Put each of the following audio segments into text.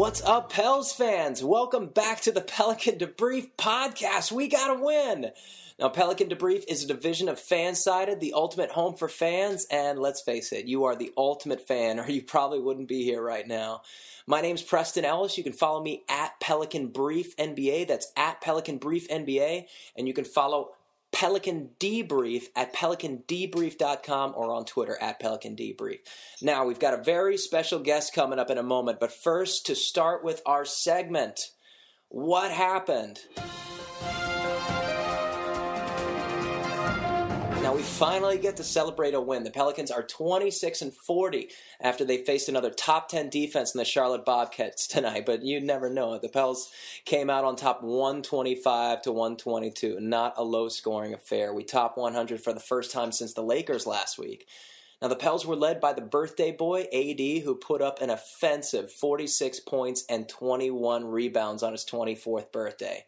What's up, Pels fans? Welcome back to the Pelican Debrief podcast. We got to win. Now, Pelican Debrief is a division of Fansided, the ultimate home for fans, and let's face it, you are the ultimate fan, or you probably wouldn't be here right now. My name's Preston Ellis. You can follow me at Pelican Brief NBA. That's at Pelican Brief NBA, and you can follow Pelican Debrief at pelicandebrief.com or on Twitter at Pelican Debrief. Now, we've got a very special guest coming up in a moment, but first, to start with our segment What Happened? Now we finally get to celebrate a win. The Pelicans are 26 and 40 after they faced another top 10 defense in the Charlotte Bobcats tonight, but you never know. The Pels came out on top 125 to 122. Not a low scoring affair. We top 100 for the first time since the Lakers last week. Now, the Pels were led by the birthday boy, AD, who put up an offensive 46 points and 21 rebounds on his 24th birthday.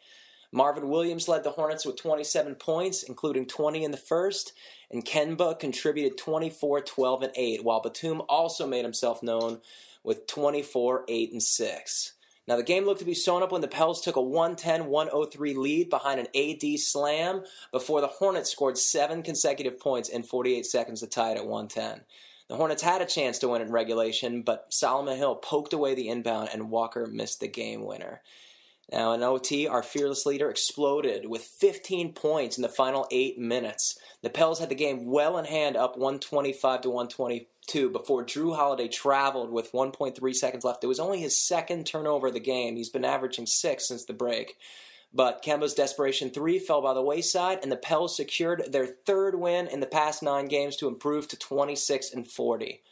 Marvin Williams led the Hornets with 27 points, including 20 in the first, and Kemba contributed 24, 12, and 8, while Batum also made himself known with 24, 8, and 6. Now, the game looked to be sewn up when the Pels took a 110 103 lead behind an AD slam before the Hornets scored seven consecutive points in 48 seconds to tie it at 110. The Hornets had a chance to win in regulation, but Solomon Hill poked away the inbound and Walker missed the game winner. Now, in OT, our fearless leader exploded with 15 points in the final eight minutes. The Pels had the game well in hand, up 125 to 122, before Jrue Holiday traveled with 1.3 seconds left. It was only his second turnover of the game. He's been averaging six since the break. But Kemba's desperation three fell by the wayside, and the Pels secured their third win in the past nine games to improve to 26 and 40.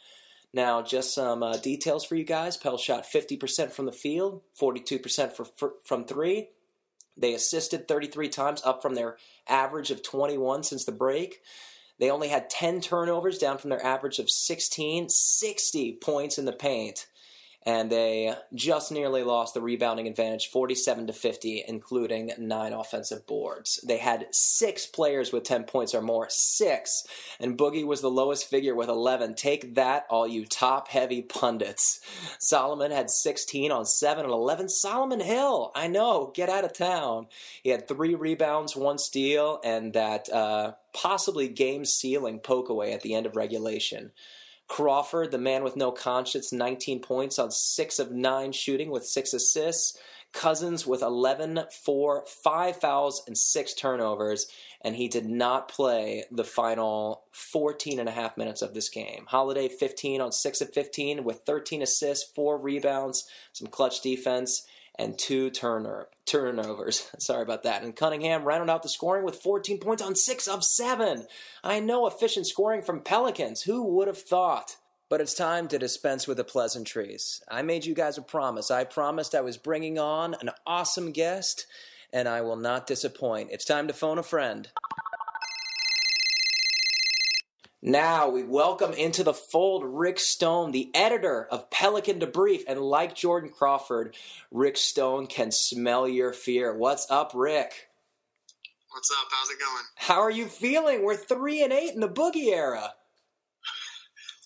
Now, just some uh, details for you guys. Pell shot 50% from the field, 42% for, for, from three. They assisted 33 times, up from their average of 21 since the break. They only had 10 turnovers, down from their average of 16, 60 points in the paint and they just nearly lost the rebounding advantage 47 to 50 including nine offensive boards. They had six players with 10 points or more six and boogie was the lowest figure with 11 take that all you top heavy pundits. Solomon had 16 on 7 and 11 solomon hill i know get out of town. He had three rebounds one steal and that uh, possibly game sealing poke away at the end of regulation Crawford, the man with no conscience, 19 points on 6 of 9 shooting with 6 assists. Cousins with 11, 4, 5 fouls, and 6 turnovers, and he did not play the final 14 and a half minutes of this game. Holiday 15 on 6 of 15 with 13 assists, 4 rebounds, some clutch defense, and two turner, turnovers. Sorry about that. And Cunningham rounded out the scoring with 14 points on 6 of 7. I know efficient scoring from Pelicans. Who would have thought? But it's time to dispense with the pleasantries. I made you guys a promise. I promised I was bringing on an awesome guest, and I will not disappoint. It's time to phone a friend. Now we welcome into the fold Rick Stone, the editor of Pelican Debrief, and like Jordan Crawford, Rick Stone can smell your fear. What's up, Rick? What's up? How's it going? How are you feeling? We're three and eight in the boogie era.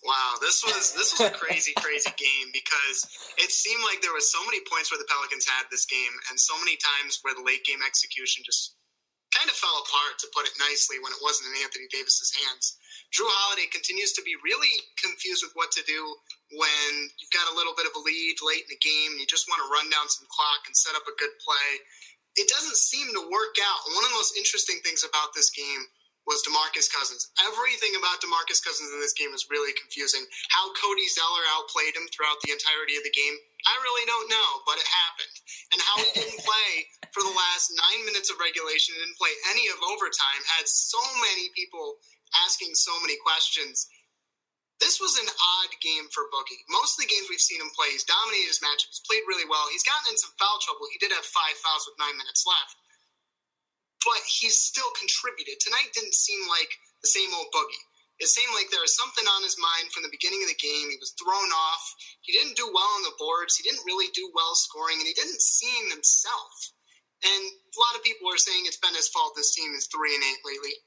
Wow, this was this was a crazy, crazy game because it seemed like there was so many points where the Pelicans had this game, and so many times where the late game execution just kind of fell apart, to put it nicely, when it wasn't in Anthony Davis's hands. Jrue Holiday continues to be really confused with what to do when you've got a little bit of a lead late in the game. You just want to run down some clock and set up a good play. It doesn't seem to work out. One of the most interesting things about this game was DeMarcus Cousins. Everything about DeMarcus Cousins in this game is really confusing. How Cody Zeller outplayed him throughout the entirety of the game, I really don't know, but it happened. And how he didn't play for the last nine minutes of regulation, didn't play any of overtime, had so many people asking so many questions. This was an odd game for Boogie. Most of the games we've seen him play, he's dominated his matchup. He's played really well. He's gotten in some foul trouble. He did have five fouls with nine minutes left. But he's still contributed. Tonight didn't seem like the same old Boogie. It seemed like there was something on his mind from the beginning of the game. He was thrown off. He didn't do well on the boards. He didn't really do well scoring, and he didn't seem himself. And a lot of people are saying it's been his fault this team is 3 and 8 lately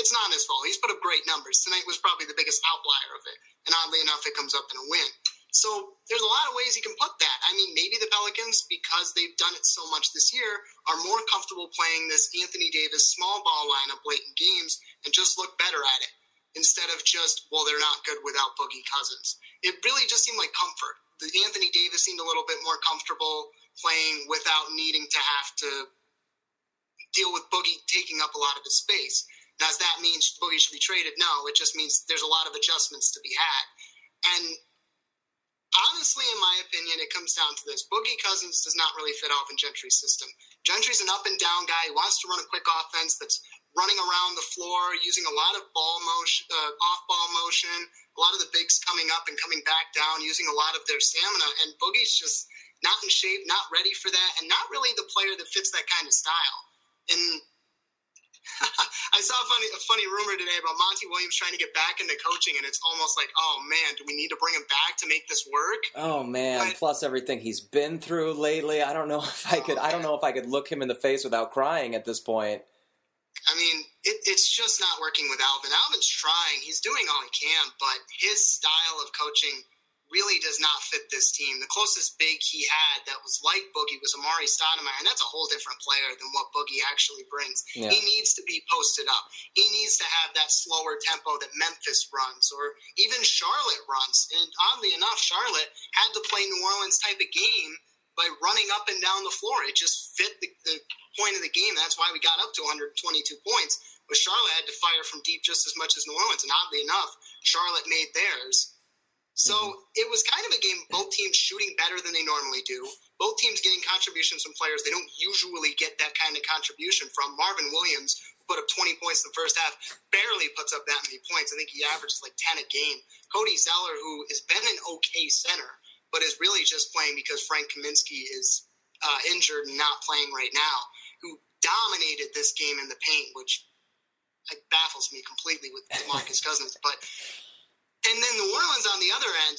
it's not his fault. He's put up great numbers. Tonight was probably the biggest outlier of it. And oddly enough, it comes up in a win. So there's a lot of ways you can put that. I mean, maybe the Pelicans, because they've done it so much this year, are more comfortable playing this Anthony Davis small ball lineup late in games and just look better at it instead of just, well, they're not good without Boogie Cousins. It really just seemed like comfort. The Anthony Davis seemed a little bit more comfortable playing without needing to have to deal with Boogie taking up a lot of his space. Does that mean Boogie should be traded? No, it just means there's a lot of adjustments to be had. And honestly, in my opinion, it comes down to this. Boogie Cousins does not really fit Alvin Gentry's system. Gentry's an up and down guy. He wants to run a quick offense that's running around the floor, using a lot of ball motion, uh, off ball motion, a lot of the bigs coming up and coming back down, using a lot of their stamina. And Boogie's just not in shape, not ready for that, and not really the player that fits that kind of style. And I saw a funny, a funny rumor today about Monty Williams trying to get back into coaching, and it's almost like, oh man, do we need to bring him back to make this work? Oh man! But, Plus everything he's been through lately. I don't know if I could. Oh, I don't know if I could look him in the face without crying at this point. I mean, it, it's just not working with Alvin. Alvin's trying; he's doing all he can, but his style of coaching really does not fit this team. The closest big he had that was like Boogie was Amar'e Stoudemire, and that's a whole different player than what Boogie actually brings. Yeah. He needs to be posted up. He needs to have that slower tempo that Memphis runs or even Charlotte runs. And oddly enough, Charlotte had to play New Orleans type of game by running up and down the floor. It just fit the, the point of the game. That's why we got up to 122 points. But Charlotte had to fire from deep just as much as New Orleans. And oddly enough, Charlotte made theirs. So mm-hmm. it was kind of a game both teams shooting better than they normally do. Both teams getting contributions from players they don't usually get that kind of contribution from. Marvin Williams put up 20 points in the first half, barely puts up that many points. I think he averages like 10 a game. Cody Zeller, who has been an okay center, but is really just playing because Frank Kaminsky is uh, injured and not playing right now, who dominated this game in the paint, which baffles me completely with DeMarcus Cousins. But and then New Orleans on the other end,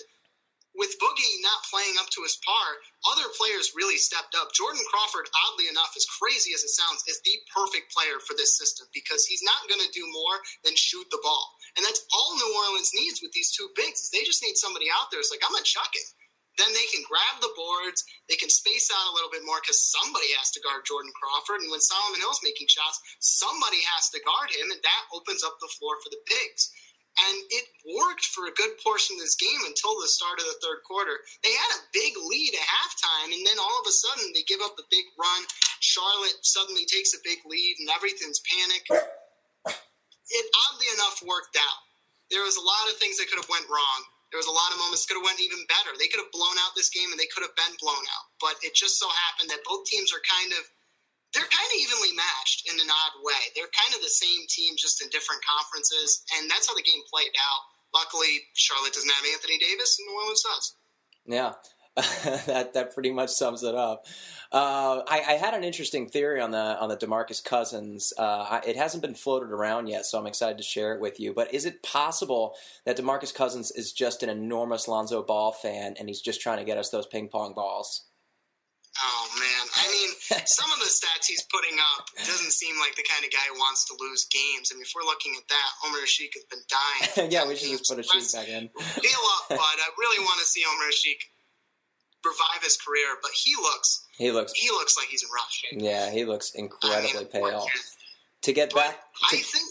with Boogie not playing up to his par, other players really stepped up. Jordan Crawford, oddly enough, as crazy as it sounds, is the perfect player for this system because he's not going to do more than shoot the ball. And that's all New Orleans needs with these two bigs. They just need somebody out there who's like, I'm going to chuck it. Then they can grab the boards, they can space out a little bit more because somebody has to guard Jordan Crawford. And when Solomon Hill's making shots, somebody has to guard him, and that opens up the floor for the bigs. And it worked for a good portion of this game until the start of the third quarter. They had a big lead at halftime, and then all of a sudden they give up a big run. Charlotte suddenly takes a big lead, and everything's panic. It oddly enough worked out. There was a lot of things that could have went wrong. There was a lot of moments could have went even better. They could have blown out this game, and they could have been blown out. But it just so happened that both teams are kind of they're kind of evenly matched in an odd way. They're kind of the same team, just in different conferences, and that's how the game played out. Luckily, Charlotte doesn't have Anthony Davis, and New Orleans does. Yeah. that that pretty much sums it up. Uh, I, I, had an interesting theory on the on the Demarcus Cousins. Uh, it hasn't been floated around yet, so I'm excited to share it with you. But is it possible that Demarcus Cousins is just an enormous Lonzo Ball fan, and he's just trying to get us those ping pong balls? Oh man, I mean, some of the stats he's putting up doesn't seem like the kind of guy who wants to lose games. I mean, if we're looking at that, Omer Asik has been dying. yeah, we should just put Asik back in. Heal up, but I really want to see Omer Asik revive his career. But he looks, he looks, he looks like he's in rough shape. Yeah, he looks incredibly I mean, pale. To get but back, to, I think.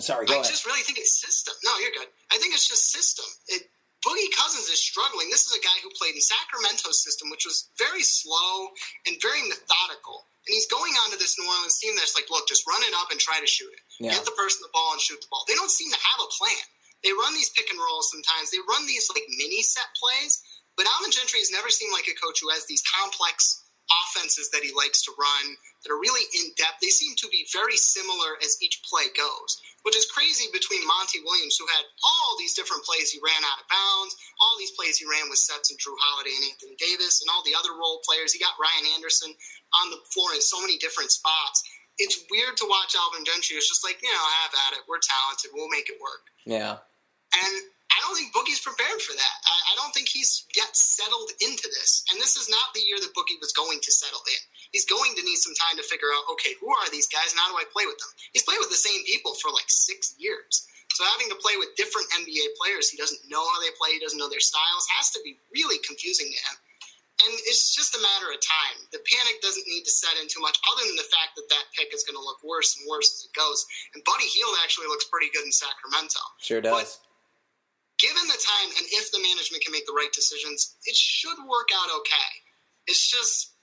Sorry, go I ahead. just really think it's system. No, you're good. I think it's just system. It, Boogie Cousins is struggling. This is a guy who played in Sacramento's system, which was very slow and very methodical. And he's going on to this New Orleans team that's like, look, just run it up and try to shoot it. Yeah. Get the person the ball and shoot the ball. They don't seem to have a plan. They run these pick and rolls sometimes. They run these like mini set plays. But Alvin Gentry has never seemed like a coach who has these complex offenses that he likes to run that are really in depth. They seem to be very similar as each play goes which is crazy between Monty Williams, who had all these different plays he ran out of bounds, all these plays he ran with sets and Jrue Holiday and Anthony Davis, and all the other role players. He got Ryan Anderson on the floor in so many different spots. It's weird to watch Alvin Gentry. It's just like, you know, I have at it. We're talented. We'll make it work. Yeah. And I don't think Boogie's prepared for that. I, I don't think he's yet settled into this. And this is not the year that Boogie was going to settle in he's going to need some time to figure out, okay, who are these guys and how do I play with them? He's played with the same people for like six years. So having to play with different NBA players, he doesn't know how they play, he doesn't know their styles, has to be really confusing to him. And it's just a matter of time. The panic doesn't need to set in too much, other than the fact that that pick is going to look worse and worse as it goes. And Buddy Hield actually looks pretty good in Sacramento. Sure does. But given the time and if the management can make the right decisions, it should work out okay. It's just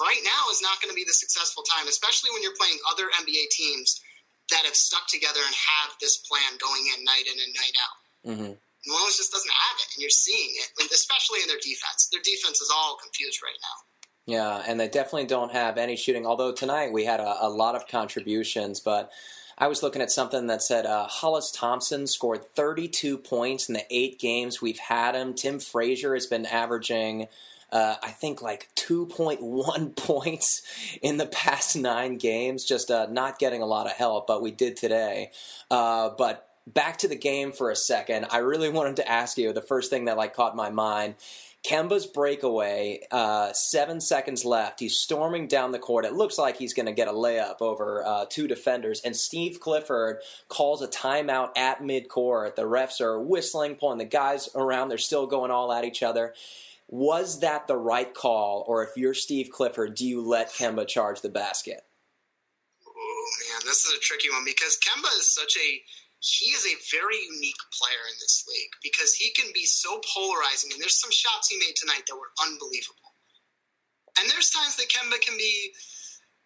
right now is not going to be the successful time, especially when you're playing other NBA teams that have stuck together and have this plan going in night in and night out. Mm-hmm. New Orleans just doesn't have it, and you're seeing it, especially in their defense. Their defense is all confused right now. Yeah, and they definitely don't have any shooting. Although tonight we had a, a lot of contributions, but I was looking at something that said uh, Hollis Thompson scored 32 points in the eight games we've had him. Tim Frazier has been averaging. Uh, I think like 2.1 points in the past nine games, just uh, not getting a lot of help, but we did today. Uh, but back to the game for a second. I really wanted to ask you the first thing that like caught my mind. Kemba's breakaway, uh, seven seconds left. He's storming down the court. It looks like he's going to get a layup over uh, two defenders. And Steve Clifford calls a timeout at midcourt. The refs are whistling, pulling the guys around. They're still going all at each other. Was that the right call? Or if you're Steve Clifford, do you let Kemba charge the basket? Oh, man, this is a tricky one because Kemba is such a he is a very unique player in this league because he can be so polarizing. And there's some shots he made tonight that were unbelievable. And there's times that Kemba can be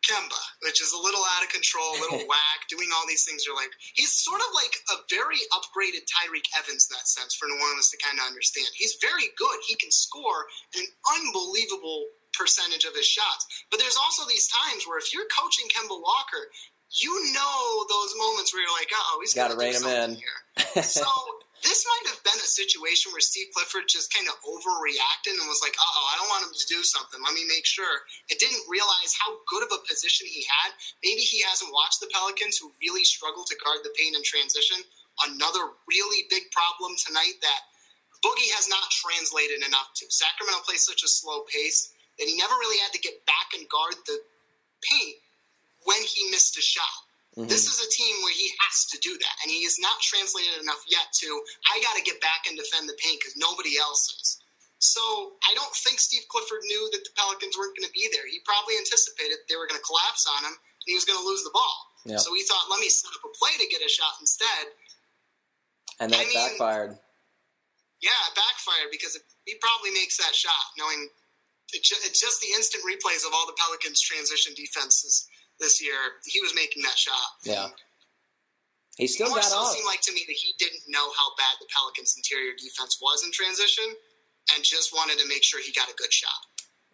Kemba, which is a little out of control, a little whack, doing all these things. You're like, he's sort of like a very upgraded Tyreke Evans in that sense for New Orleans to kind of understand. He's very good. He can score an unbelievable percentage of his shots. But there's also these times where if you're coaching Kemba Walker, you know those moments where you're like, oh, he's got to rein him in. Here. so this might have been a situation where Steve Clifford just kind of overreacted and was like, oh, I don't want him to do something. Let me make sure. It didn't realize how good of a position he had. Maybe he hasn't watched the Pelicans who really struggle to guard the paint in transition. Another really big problem tonight that Boogie has not translated enough to. Sacramento plays such a slow pace that he never really had to get back and guard the paint when he missed a shot. Mm-hmm. This is a team where he has to do that, and he is not translated enough yet to, I got to get back and defend the paint because nobody else is. So I don't think Steve Clifford knew that the Pelicans weren't going to be there. He probably anticipated they were going to collapse on him and he was going to lose the ball. So he thought, let me set up a play to get a shot instead. And then I it mean, backfired. Yeah, it backfired because it, he probably makes that shot knowing it, it's just the instant replays of all the Pelicans' transition defenses this year, he was making that shot. Yeah. He still more got so off. seemed like to me that he didn't know how bad the Pelicans' interior defense was in transition, and just wanted to make sure he got a good shot.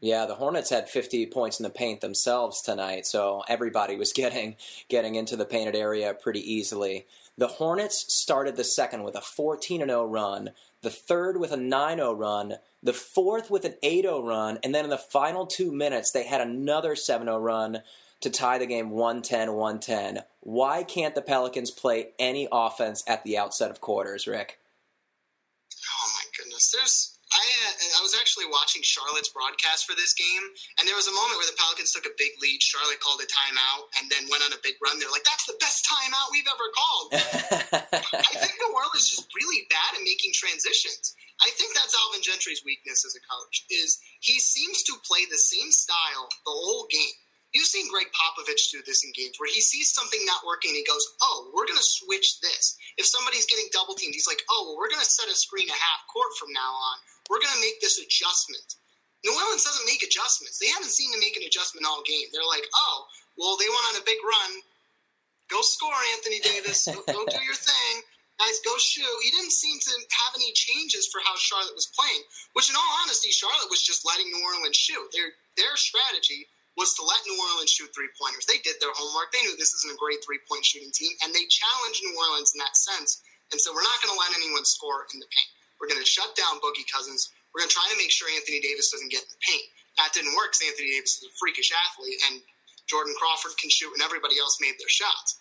Yeah, the Hornets had 50 points in the paint themselves tonight, so everybody was getting getting into the painted area pretty easily. The Hornets started the second with a 14 0 run, the third with a 9 0 run, the fourth with an 8 0 run, and then in the final two minutes, they had another 7 0 run to tie the game 110 110. Why can't the Pelicans play any offense at the outset of quarters, Rick? Oh my goodness. There's I I was actually watching Charlotte's broadcast for this game, and there was a moment where the Pelicans took a big lead. Charlotte called a timeout, and then went on a big run. They're like, "That's the best timeout we've ever called." I think New Orleans is just really bad at making transitions. I think that's Alvin Gentry's weakness as a coach. Is he seems to play the same style the whole game You've seen Gregg Popovich do this in games where he sees something not working and he goes, Oh, we're going to switch this. If somebody's getting double teamed, he's like, Oh, well, we're going to set a screen a half court from now on. We're going to make this adjustment. New Orleans doesn't make adjustments. They haven't seen to make an adjustment all game. They're like, Oh, well, they went on a big run. Go score, Anthony Davis. go, go do your thing. Guys, go shoot. He didn't seem to have any changes for how Charlotte was playing, which, in all honesty, Charlotte was just letting New Orleans shoot. Their, their strategy was to let New Orleans shoot three pointers. They did their homework. They knew this isn't a great three point shooting team, and they challenged New Orleans in that sense. And so we're not going to let anyone score in the paint. We're going to shut down Boogie Cousins. We're going to try to make sure Anthony Davis doesn't get in the paint. That didn't work because Anthony Davis is a freakish athlete, and Jordan Crawford can shoot, and everybody else made their shots.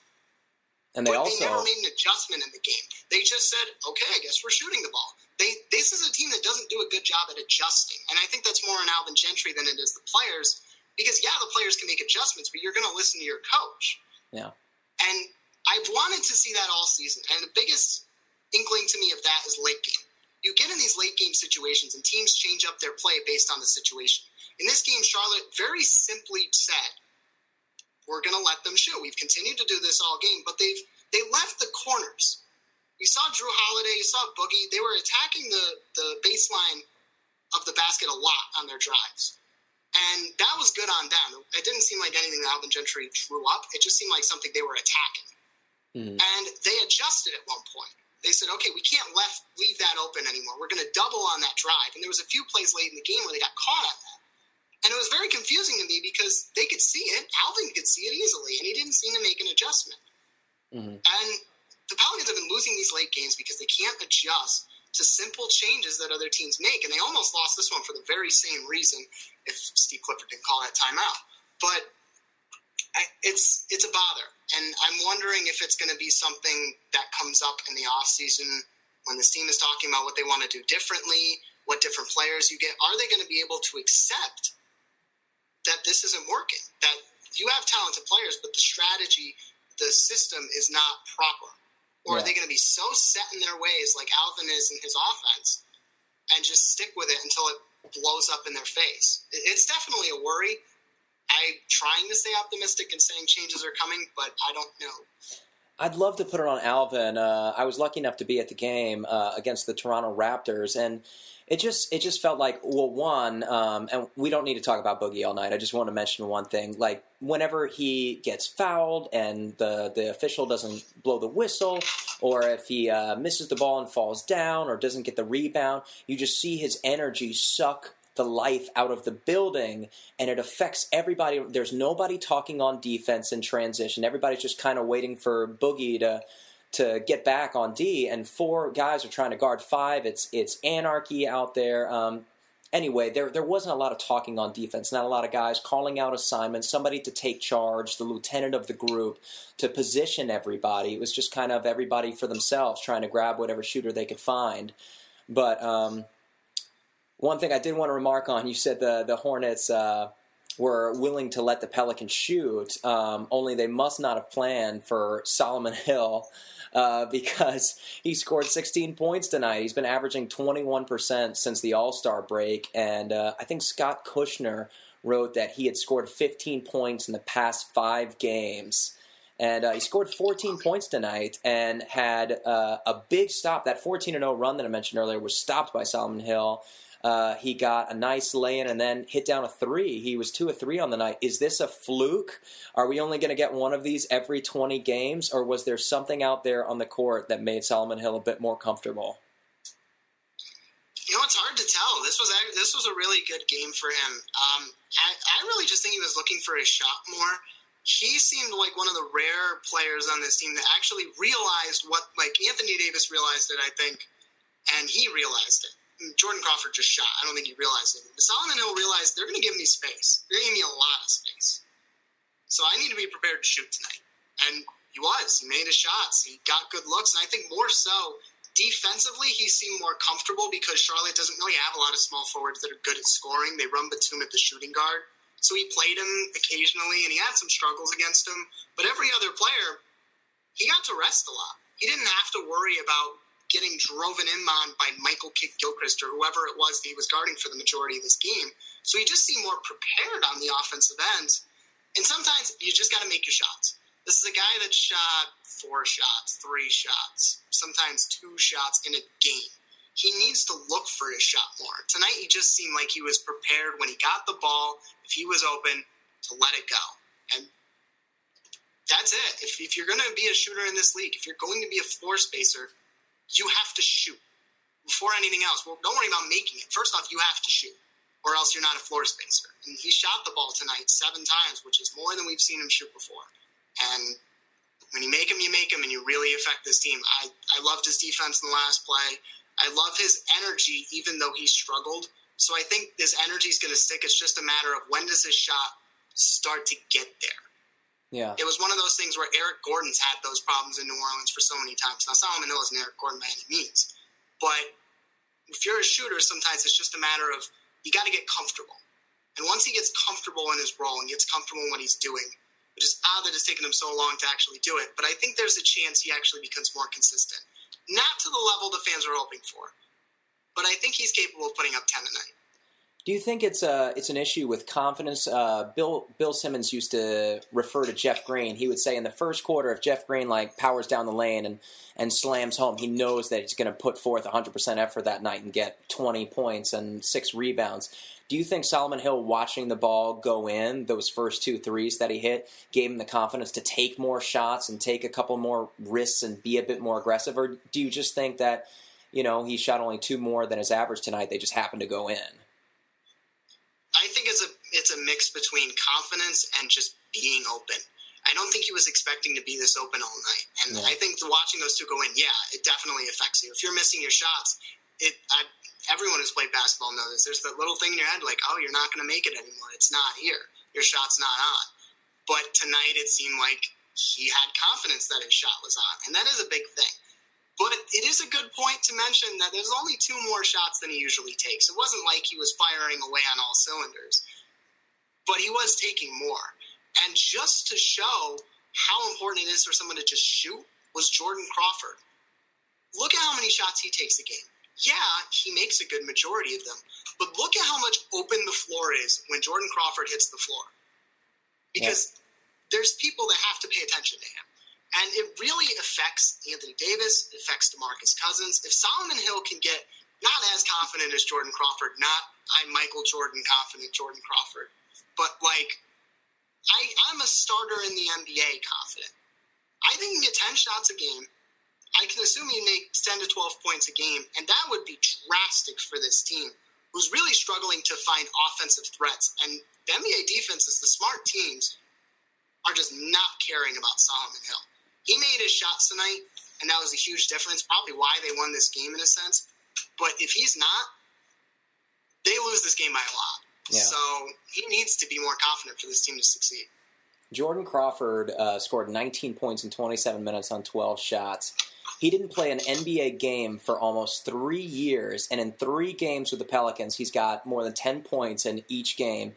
And they but also they never made an adjustment in the game. They just said, "Okay, I guess we're shooting the ball." They this is a team that doesn't do a good job at adjusting, and I think that's more on Alvin Gentry than it is the players because yeah, the players can make adjustments, but you're going to listen to your coach. Yeah. And I've wanted to see that all season, and the biggest inkling to me of that is late game. You get in these late game situations, and teams change up their play based on the situation. In this game, Charlotte very simply said, "We're going to let them shoot." We've continued to do this all game, but they've they left the corners. We saw Jrue Holiday, you saw Boogie. They were attacking the the baseline of the basket a lot on their drives. And that was good on them. It didn't seem like anything that Alvin Gentry drew up. It just seemed like something they were attacking. Mm. And they adjusted at one point. They said, okay, we can't left leave that open anymore. We're going to double on that drive. And there was a few plays late in the game where they got caught on that. And it was very confusing to me because they could see it. Alvin could see it easily, and he didn't seem to make an adjustment. Mm-hmm. And the Pelicans have been losing these late games because they can't adjust to simple changes that other teams make. And they almost lost this one for the very same reason if Steve Clifford didn't call that timeout. But I, it's it's a bother, and I'm wondering if it's going to be something that comes up in the off season when this team is talking about what they want to do differently, what different players you get. Are they going to be able to accept that this isn't working? That you have talented players, but the strategy, the system is not proper. Or yeah. are they going to be so set in their ways, like Alvin is in his offense, and just stick with it until it blows up in their face. It's definitely a worry. I'm trying to stay optimistic and saying changes are coming, but I don't know. I'd love to put it on Alvin. Uh, I was lucky enough to be at the game uh, against the Toronto Raptors, and it just it just felt like well one um, and we don't need to talk about boogie all night. I just want to mention one thing. Like whenever he gets fouled and the the official doesn't blow the whistle or if he uh, misses the ball and falls down or doesn't get the rebound you just see his energy suck the life out of the building and it affects everybody. There's nobody talking on defense in transition. Everybody's just kind of waiting for boogie to to get back on D, and four guys are trying to guard five. It's it's anarchy out there. Um, anyway, there there wasn't a lot of talking on defense. Not a lot of guys calling out assignments. Somebody to take charge, the lieutenant of the group, to position everybody. It was just kind of everybody for themselves, trying to grab whatever shooter they could find. But um, one thing I did want to remark on, you said the the Hornets. Uh, were willing to let the Pelicans shoot, um, only they must not have planned for Solomon Hill uh, because he scored 16 points tonight. He's been averaging 21% since the All Star break, and uh, I think Scott Kushner wrote that he had scored 15 points in the past five games. And uh, he scored 14 points tonight and had uh, a big stop. That 14 0 run that I mentioned earlier was stopped by Solomon Hill. Uh, he got a nice lay in and then hit down a three. He was two or three on the night. Is this a fluke? Are we only going to get one of these every 20 games, or was there something out there on the court that made Solomon Hill a bit more comfortable? You know, it's hard to tell. This was this was a really good game for him. Um, I, I really just think he was looking for his shot more. He seemed like one of the rare players on this team that actually realized what, like Anthony Davis realized it, I think, and he realized it Jordan Crawford just shot. I don't think he realized it. Solomon Hill realized they're going to give me space. They're going to give me a lot of space. So I need to be prepared to shoot tonight. And he was. He made his shots. He got good looks. And I think more so, defensively, he seemed more comfortable because Charlotte doesn't really have a lot of small forwards that are good at scoring. They run Batum at the shooting guard. So he played him occasionally, and he had some struggles against him. But every other player, he got to rest a lot. He didn't have to worry about getting driven in on by Michael Kidd Gilchrist or whoever it was that he was guarding for the majority of this game. So he just seemed more prepared on the offensive end. And sometimes you just got to make your shots. This is a guy that shot four shots, three shots, sometimes two shots in a game. He needs to look for his shot more. Tonight, he just seemed like he was prepared when he got the ball, if he was open, to let it go. And that's it. If, if you're going to be a shooter in this league, if you're going to be a floor spacer, you have to shoot before anything else. Well, don't worry about making it. First off, you have to shoot, or else you're not a floor spacer. And he shot the ball tonight seven times, which is more than we've seen him shoot before. And when you make him, you make him, and you really affect this team. I, I loved his defense in the last play. I love his energy, even though he struggled. So I think this energy is going to stick. It's just a matter of when does his shot start to get there. Yeah. It was one of those things where Eric Gordon's had those problems in New Orleans for so many times. Now, Solomon Hill isn't Eric Gordon by any means, but if you're a shooter, sometimes it's just a matter of you got to get comfortable. And once he gets comfortable in his role and gets comfortable in what he's doing, which is odd that it's taken him so long to actually do it. But I think there's a chance he actually becomes more consistent. Not to the level the fans are hoping for, but I think he's capable of putting up 10 a night. Do you think it's a it's an issue with confidence? Uh, Bill Bill Simmons used to refer to Jeff Green. He would say in the first quarter, if Jeff Green like powers down the lane and and slams home, he knows that he's going to put forth 100 percent effort that night and get 20 points and six rebounds. Do you think Solomon Hill watching the ball go in those first two threes that he hit gave him the confidence to take more shots and take a couple more risks and be a bit more aggressive, or do you just think that you know he shot only two more than his average tonight? They just happened to go in. I think it's a it's a mix between confidence and just being open. I don't think he was expecting to be this open all night, and yeah. I think watching those two go in, yeah, it definitely affects you. If you're missing your shots, it I, everyone who's played basketball knows this. There's that little thing in your head like, oh, you're not going to make it anymore. It's not here. Your shot's not on. But tonight, it seemed like he had confidence that his shot was on, and that is a big thing. But it is a good point to mention that there's only two more shots than he usually takes. It wasn't like he was firing away on all cylinders, but he was taking more. And just to show how important it is for someone to just shoot was Jordan Crawford. Look at how many shots he takes a game. Yeah, he makes a good majority of them, but look at how much open the floor is when Jordan Crawford hits the floor. Because yeah. there's people that have to pay attention to him. And it really affects Anthony Davis, it affects DeMarcus Cousins. If Solomon Hill can get not as confident as Jordan Crawford, not I'm Michael Jordan confident Jordan Crawford, but like I, I'm a starter in the NBA confident. I think he can get 10 shots a game. I can assume he makes 10 to 12 points a game, and that would be drastic for this team, who's really struggling to find offensive threats. And the NBA defenses, the smart teams, are just not caring about Solomon Hill. He made his shots tonight, and that was a huge difference. Probably why they won this game in a sense. But if he's not, they lose this game by a lot. Yeah. So he needs to be more confident for this team to succeed. Jordan Crawford uh, scored 19 points in 27 minutes on 12 shots. He didn't play an NBA game for almost three years, and in three games with the Pelicans, he's got more than 10 points in each game.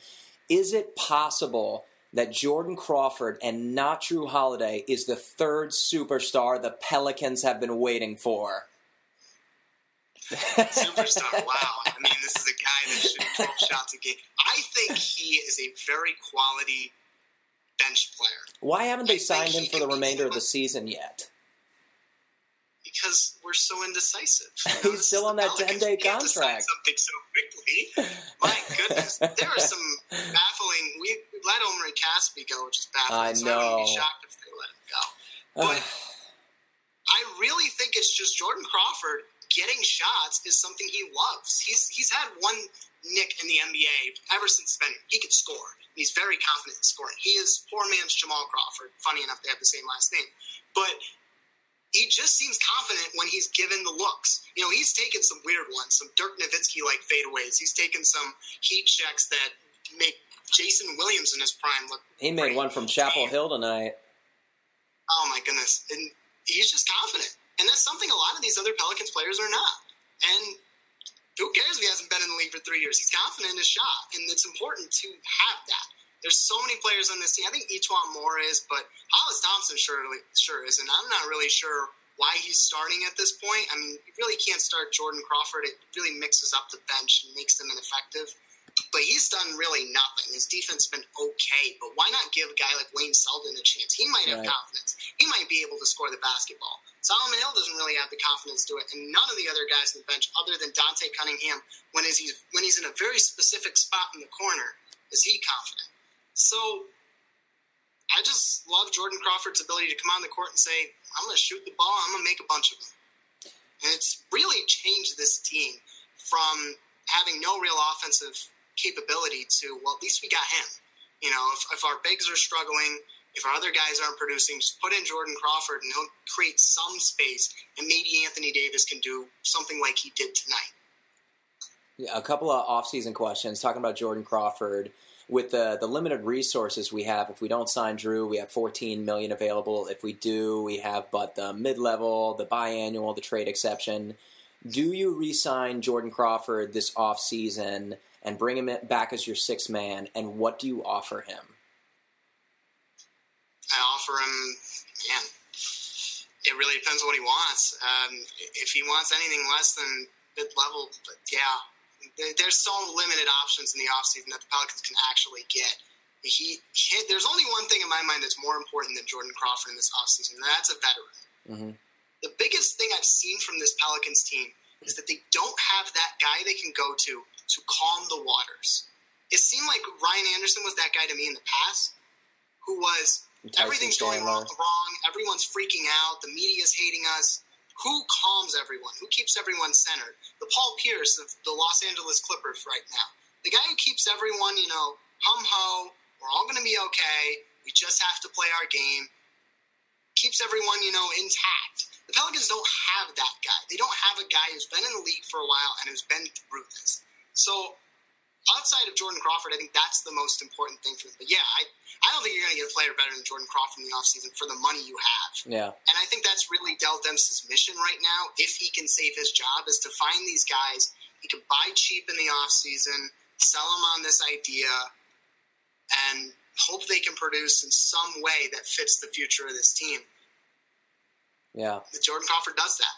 Is it possible that Jordan Crawford and not Jrue Holiday is the third superstar the Pelicans have been waiting for. superstar, wow. I mean, this is a guy that should 12 shots a game. I think he is a very quality bench player. Why haven't they I signed him for the remainder of the season yet? because we're so indecisive. He's still on that ten day contract. Something so quickly. My goodness, there are some let Omri Casspi go, which is baffling. I know. So I would be shocked if they let him go. But I really think it's just Jordan Crawford getting shots is something he loves. He's he's had one nick in the NBA ever since then. He could score. He's very confident in scoring. He is poor man's Jamal Crawford. Funny enough, they have the same last name. But he just seems confident when he's given the looks. You know, he's taken some weird ones, some Dirk Nowitzki like fadeaways. He's taken some heat checks that make Jason Williams in his prime look. He made one from Chapel Hill tonight. Oh my goodness! And he's just confident, and that's something a lot of these other Pelicans players are not. And who cares if he hasn't been in the league for three years? He's confident in his shot, and it's important to have that. There's so many players on this team. I think E'Twaun Moore is, but Hollis Thompson surely sure is, and I'm not really sure why he's starting at this point. I mean, you really can't start Jordan Crawford. It really mixes up the bench and makes them ineffective. But he's done really nothing. His defense has been okay, but why not give a guy like Wayne Selden a chance? He might have right. confidence. He might be able to score the basketball. Solomon Hill doesn't really have the confidence to it, and none of the other guys on the bench, other than Dante Cunningham, when he's when he's in a very specific spot in the corner, is he confident? So I just love Jordan Crawford's ability to come on the court and say, I'm going to shoot the ball, I'm going to make a bunch of them. And it's really changed this team from having no real offensive capability to, well, at least we got him. You know, if, if our bigs are struggling, if our other guys aren't producing, just put in Jordan Crawford and he'll create some space, and maybe Anthony Davis can do something like he did tonight. Yeah, a couple of offseason questions talking about Jordan Crawford with the the limited resources we have, if we don't sign Jrue, we have 14 million available. If we do, we have but the mid level, the biannual, the trade exception. Do you re-sign Jordan Crawford this off season and bring him back as your sixth man? And what do you offer him? I offer him, man, it really depends on what he wants. Um, if he wants anything less than mid level, but yeah, there's so limited options in the offseason that the Pelicans can actually get. He, he, there's only one thing in my mind that's more important than Jordan Crawford in this offseason, and that's a veteran. Mm-hmm. The biggest thing I've seen from this Pelicans team is that they don't have that guy they can go to to calm the waters. It seemed like Ryan Anderson was that guy to me in the past, who was Tyson everything's Chandler. going wrong, wrong, everyone's freaking out, the media's hating us. Who calms everyone? Who keeps everyone centered? The Paul Pierce of the Los Angeles Clippers right now. The guy who keeps everyone, you know, hum ho, we're all going to be okay. We just have to play our game. Keeps everyone, you know, intact. The Pelicans don't have that guy. They don't have a guy who's been in the league for a while and who's been through this. So outside of Jordan Crawford, I think that's the most important thing for them. But yeah, I, I don't think you're going to get a player better than Jordan Crawford in the offseason for the money you have. Yeah. And I think that's really Dell Demps' mission right now, if he can save his job, is to find these guys he can buy cheap in the offseason, sell them on this idea, and hope they can produce in some way that fits the future of this team. Yeah. Jordan Crawford does that.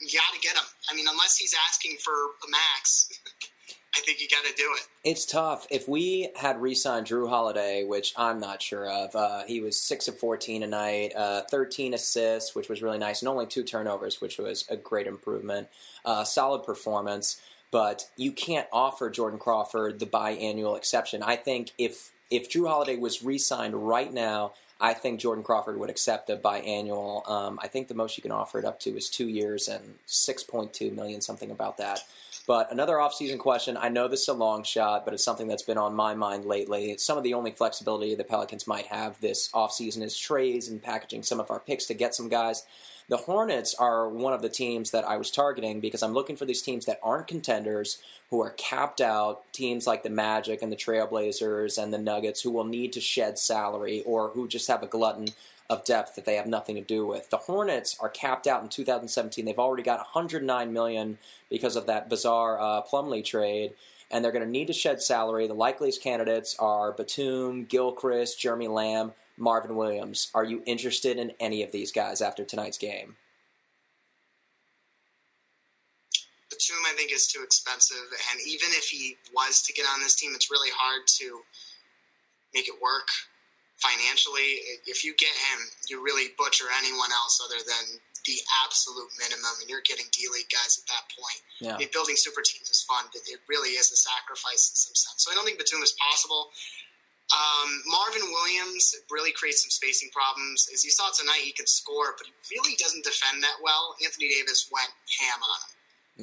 You got to get him. I mean, unless he's asking for a max. I think you got to do it. It's tough. If we had re-signed Jrue Holiday, which I'm not sure of, uh, he was six of 14 tonight, uh, 13 assists, which was really nice, and only two turnovers, which was a great improvement. Uh, solid performance, but you can't offer Jordan Crawford the biannual exception. I think if if Jrue Holiday was re-signed right now, I think Jordan Crawford would accept a biannual. Um, I think the most you can offer it up to is two years and 6.2 million, something about that. But another offseason question. I know this is a long shot, but it's something that's been on my mind lately. Some of the only flexibility the Pelicans might have this offseason is trades and packaging some of our picks to get some guys. The Hornets are one of the teams that I was targeting because I'm looking for these teams that aren't contenders, who are capped out, teams like the Magic and the Trailblazers and the Nuggets who will need to shed salary or who just have a glutton of depth that they have nothing to do with. The Hornets are capped out in 2017. They've already got 109 million because of that bizarre uh, Plumlee trade, and they're going to need to shed salary. The likeliest candidates are Batum, Gilchrist, Jeremy Lamb, Marvin Williams. Are you interested in any of these guys after tonight's game? Batum, I think, is too expensive, and even if he was to get on this team, it's really hard to make it work financially. If you get him, you really butcher anyone else other than the absolute minimum, and you're getting D League guys at that point. Yeah. I mean, building super teams is fun, but it really is a sacrifice in some sense. So I don't think Batum is possible. Um, Marvin Williams really creates some spacing problems. As you saw tonight, he could score, but he really doesn't defend that well. Anthony Davis went ham on him.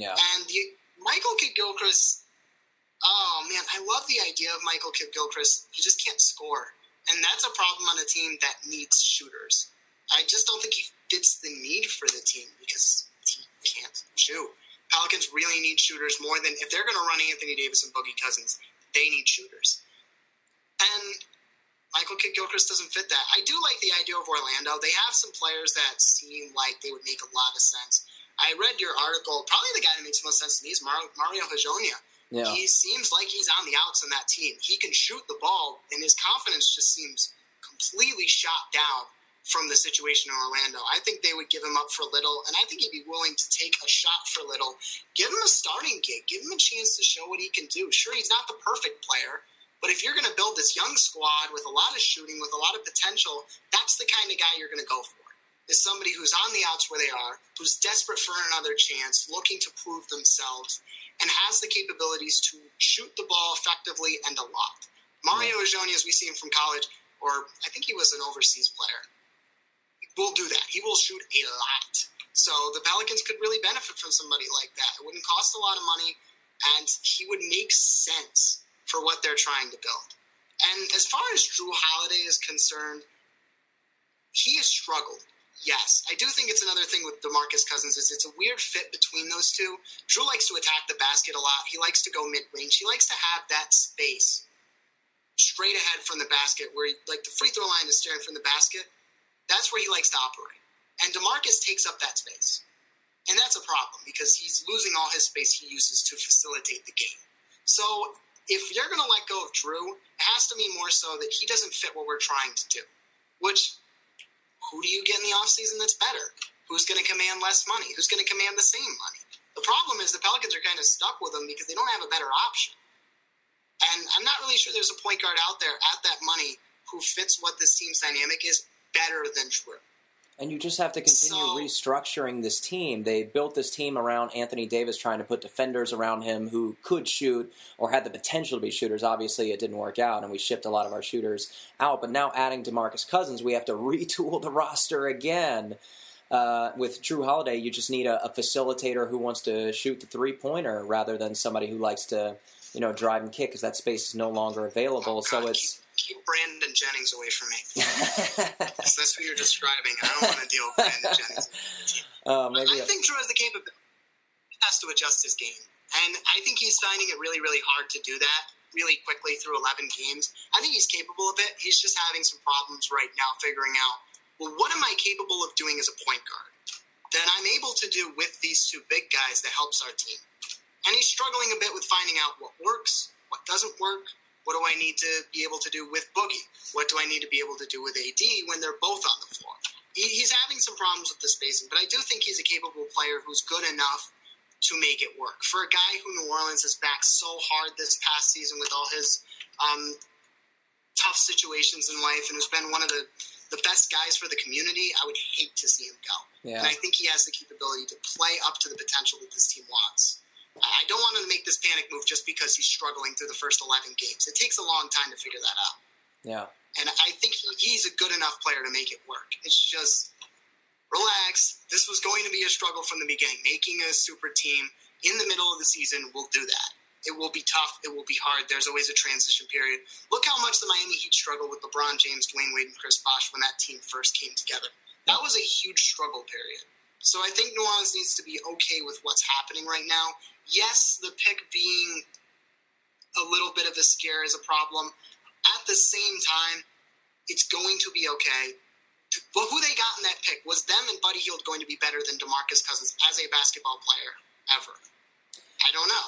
Yeah. And the, Michael Kidd Gilchrist, oh man, I love the idea of Michael Kidd Gilchrist. He just can't score. And that's a problem on a team that needs shooters. I just don't think he fits the need for the team because he can't shoot. Pelicans really need shooters more than if they're going to run Anthony Davis and Boogie Cousins, they need shooters. And Michael Kidd Gilchrist doesn't fit that. I do like the idea of Orlando. They have some players that seem like they would make a lot of sense. I read your article. Probably the guy that makes most sense to me is Mario Hezonja. Yeah. He seems like he's on the outs in that team. He can shoot the ball, and his confidence just seems completely shot down from the situation in Orlando. I think they would give him up for little, and I think he'd be willing to take a shot for little. Give him a starting gig. Give him a chance to show what he can do. Sure, he's not the perfect player, but if you're going to build this young squad with a lot of shooting, with a lot of potential, that's the kind of guy you're going to go for. Is somebody who's on the outs where they are, who's desperate for another chance, looking to prove themselves, and has the capabilities to shoot the ball effectively and a lot. Mario yeah. as we see him from college, or I think he was an overseas player, will do that. He will shoot a lot. So the Pelicans could really benefit from somebody like that. It wouldn't cost a lot of money, and he would make sense for what they're trying to build. And as far as Jrue Holiday is concerned, he has struggled yes, I do think it's another thing with DeMarcus Cousins is it's a weird fit between those two. Jrue likes to attack the basket a lot. He likes to go mid range. He likes to have that space straight ahead from the basket where like the free throw line is staring from the basket. That's where he likes to operate. And DeMarcus takes up that space. And that's a problem because he's losing all his space he uses to facilitate the game. So if you're going to let go of Jrue, it has to be more so that he doesn't fit what we're trying to do, which who do you get in the offseason that's better? Who's going to command less money? Who's going to command the same money? The problem is the Pelicans are kind of stuck with them because they don't have a better option. And I'm not really sure there's a point guard out there at that money who fits what this team's dynamic is better than Jrue. And you just have to continue so, restructuring this team. They built this team around Anthony Davis, trying to put defenders around him who could shoot or had the potential to be shooters. Obviously, it didn't work out, and we shipped a lot of our shooters out. But now, adding DeMarcus Cousins, we have to retool the roster again. Uh, with Jrue Holiday, you just need a, a facilitator who wants to shoot the three pointer rather than somebody who likes to, you know, drive and kick because that space is no longer available. So it's keep Brandon Jennings away from me. that's what you're describing. I don't want to deal with Brandon Jennings. Uh, maybe I think Jrue has the capability. He has to adjust his game, and I think he's finding it really, really hard to do that really quickly through 11 games. I think he's capable of it. He's just having some problems right now figuring out, well, what am I capable of doing as a point guard that I'm able to do with these two big guys that helps our team? And he's struggling a bit with finding out what works, what doesn't work, what do I need to be able to do with Boogie? What do I need to be able to do with AD when they're both on the floor? He, he's having some problems with the spacing, but I do think he's a capable player who's good enough to make it work. For a guy who New Orleans has backed so hard this past season with all his um, tough situations in life and has been one of the, the best guys for the community, I would hate to see him go. Yeah. And I think he has the capability to play up to the potential that this team wants. I don't want him to make this panic move just because he's struggling through the first 11 games. It takes a long time to figure that out. Yeah. And I think he's a good enough player to make it work. It's just relax. This was going to be a struggle from the beginning. Making a super team in the middle of the season will do that. It will be tough. It will be hard. There's always a transition period. Look how much the Miami Heat struggled with LeBron James, Dwyane Wade, and Chris Bosh when that team first came together. That was a huge struggle period. So I think New Orleans needs to be okay with what's happening right now yes, the pick being a little bit of a scare is a problem. At the same time, it's going to be okay. But who they got in that pick was them and Buddy Hield going to be better than Demarcus Cousins as a basketball player ever? I don't know,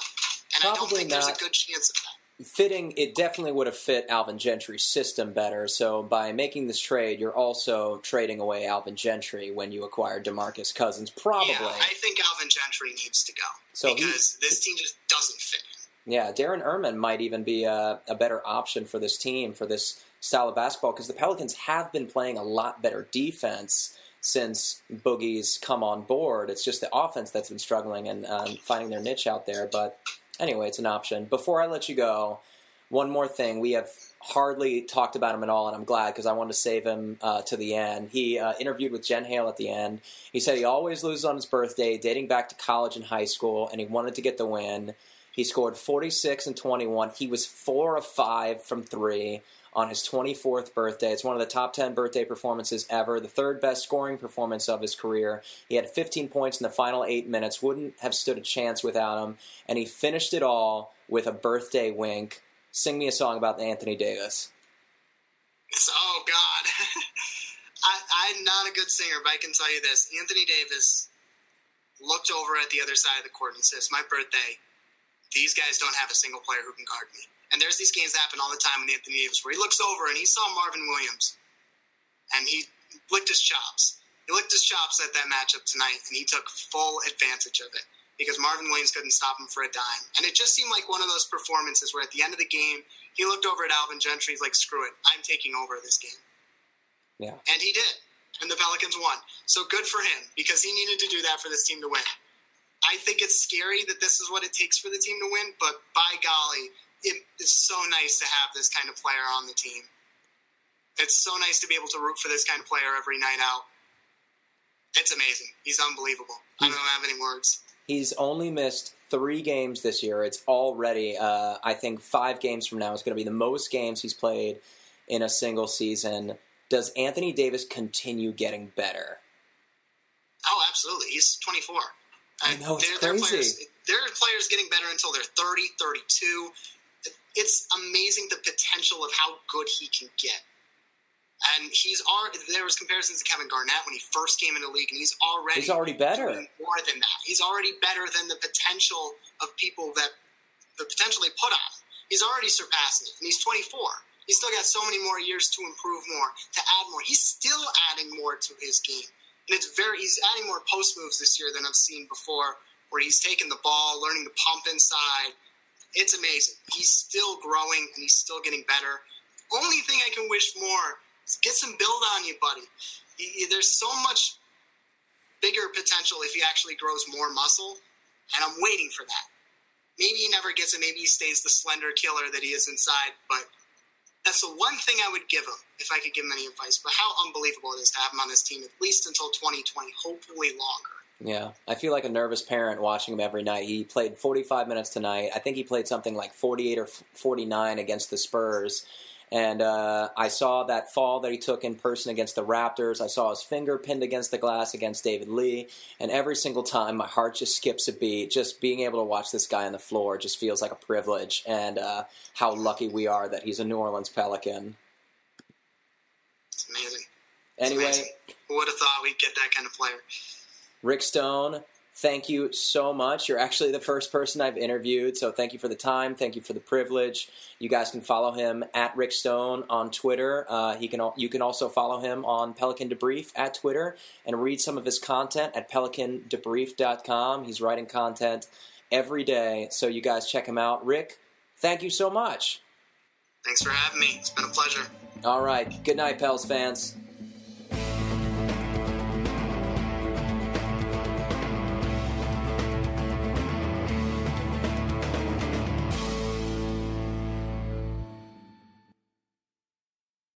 and Probably I don't think not. there's a good chance of that fitting it definitely would have fit Alvin Gentry's system better. So by making this trade, you're also trading away Alvin Gentry when you acquire DeMarcus Cousins. Probably. Yeah, I think Alvin Gentry needs to go so because he, this team just doesn't fit. Yeah, Darren Erman might even be a, a better option for this team for this style of basketball because the Pelicans have been playing a lot better defense since Boogie's come on board. It's just the offense that's been struggling and um, finding their niche out there, but anyway, it's an option. Before I let you go, one more thing. We have hardly talked about him at all, and I'm glad because I wanted to save him uh, to the end. He uh, interviewed with Jen Hale at the end. He said he always loses on his birthday, dating back to college and high school, and he wanted to get the win. He scored 46 and 21. He was four of five from three on his 24th birthday. It's one of the top 10 birthday performances ever, the third best scoring performance of his career. He had 15 points in the final eight minutes, wouldn't have stood a chance without him, and he finished it all with a birthday wink. Sing me a song about Anthony Davis. oh, God. I, I'm not a good singer, but I can tell you this Anthony Davis looked over at the other side of the court and says, My birthday, these guys don't have a single player who can guard me. And there's these games that happen all the time with Anthony Davis where he looks over and he saw Marvin Williams and he licked his chops. He licked his chops at that matchup tonight and he took full advantage of it because Marvin Williams couldn't stop him for a dime. And it just seemed like one of those performances where at the end of the game, he looked over at Alvin Gentry. He's like, screw it. I'm taking over this game. Yeah. And he did. And the Pelicans won. So good for him because he needed to do that for this team to win. I think it's scary that this is what it takes for the team to win, but by golly, it is so nice to have this kind of player on the team. It's so nice to be able to root for this kind of player every night out. It's amazing. He's unbelievable. He's, I don't have any words. He's only missed three games this year. It's already, uh, I think, five games from now is going to be the most games he's played in a single season. Does Anthony Davis continue getting better? Oh, absolutely. He's 24. I know, it's they're, crazy. They're players, they're players getting better until they're 30, 32 it's amazing the potential of how good he can get. And he's already there was comparisons to Kevin Garnett when he first came into the league, and he's already he's already better more than that. He's already better than the potential of people that the potential they put on him. He's already surpassing it, and he's 24. He's still got so many more years to improve more, to add more. He's still adding more to his game. And it's very he's adding more post moves this year than I've seen before, where he's taking the ball, learning to pump inside. It's amazing. He's still growing and he's still getting better. Only thing I can wish more is get some build on you, buddy. There's so much bigger potential if he actually grows more muscle, and I'm waiting for that. Maybe he never gets it. Maybe he stays the slender killer that he is inside, but that's the one thing I would give him if I could give him any advice. But how unbelievable it is to have him on this team at least until 2020, hopefully longer. Yeah, I feel like a nervous parent watching him every night. He played 45 minutes tonight. I think he played something like 48 or 49 against the Spurs. And uh, I saw that fall that he took in person against the Raptors. I saw his finger pinned against the glass against David Lee. And every single time, my heart just skips a beat. Just being able to watch this guy on the floor just feels like a privilege. And uh, how lucky we are that he's a New Orleans Pelican. It's amazing. Anyway, it's amazing. who would have thought we'd get that kind of player? Rick Stone, thank you so much. You're actually the first person I've interviewed, so thank you for the time. Thank you for the privilege. You guys can follow him at Rick Stone on Twitter. Uh, he can you can also follow him on Pelican Debrief at Twitter and read some of his content at pelicandebrief.com. He's writing content every day, so you guys check him out. Rick, thank you so much. Thanks for having me. It's been a pleasure. All right. Good night, Pels fans.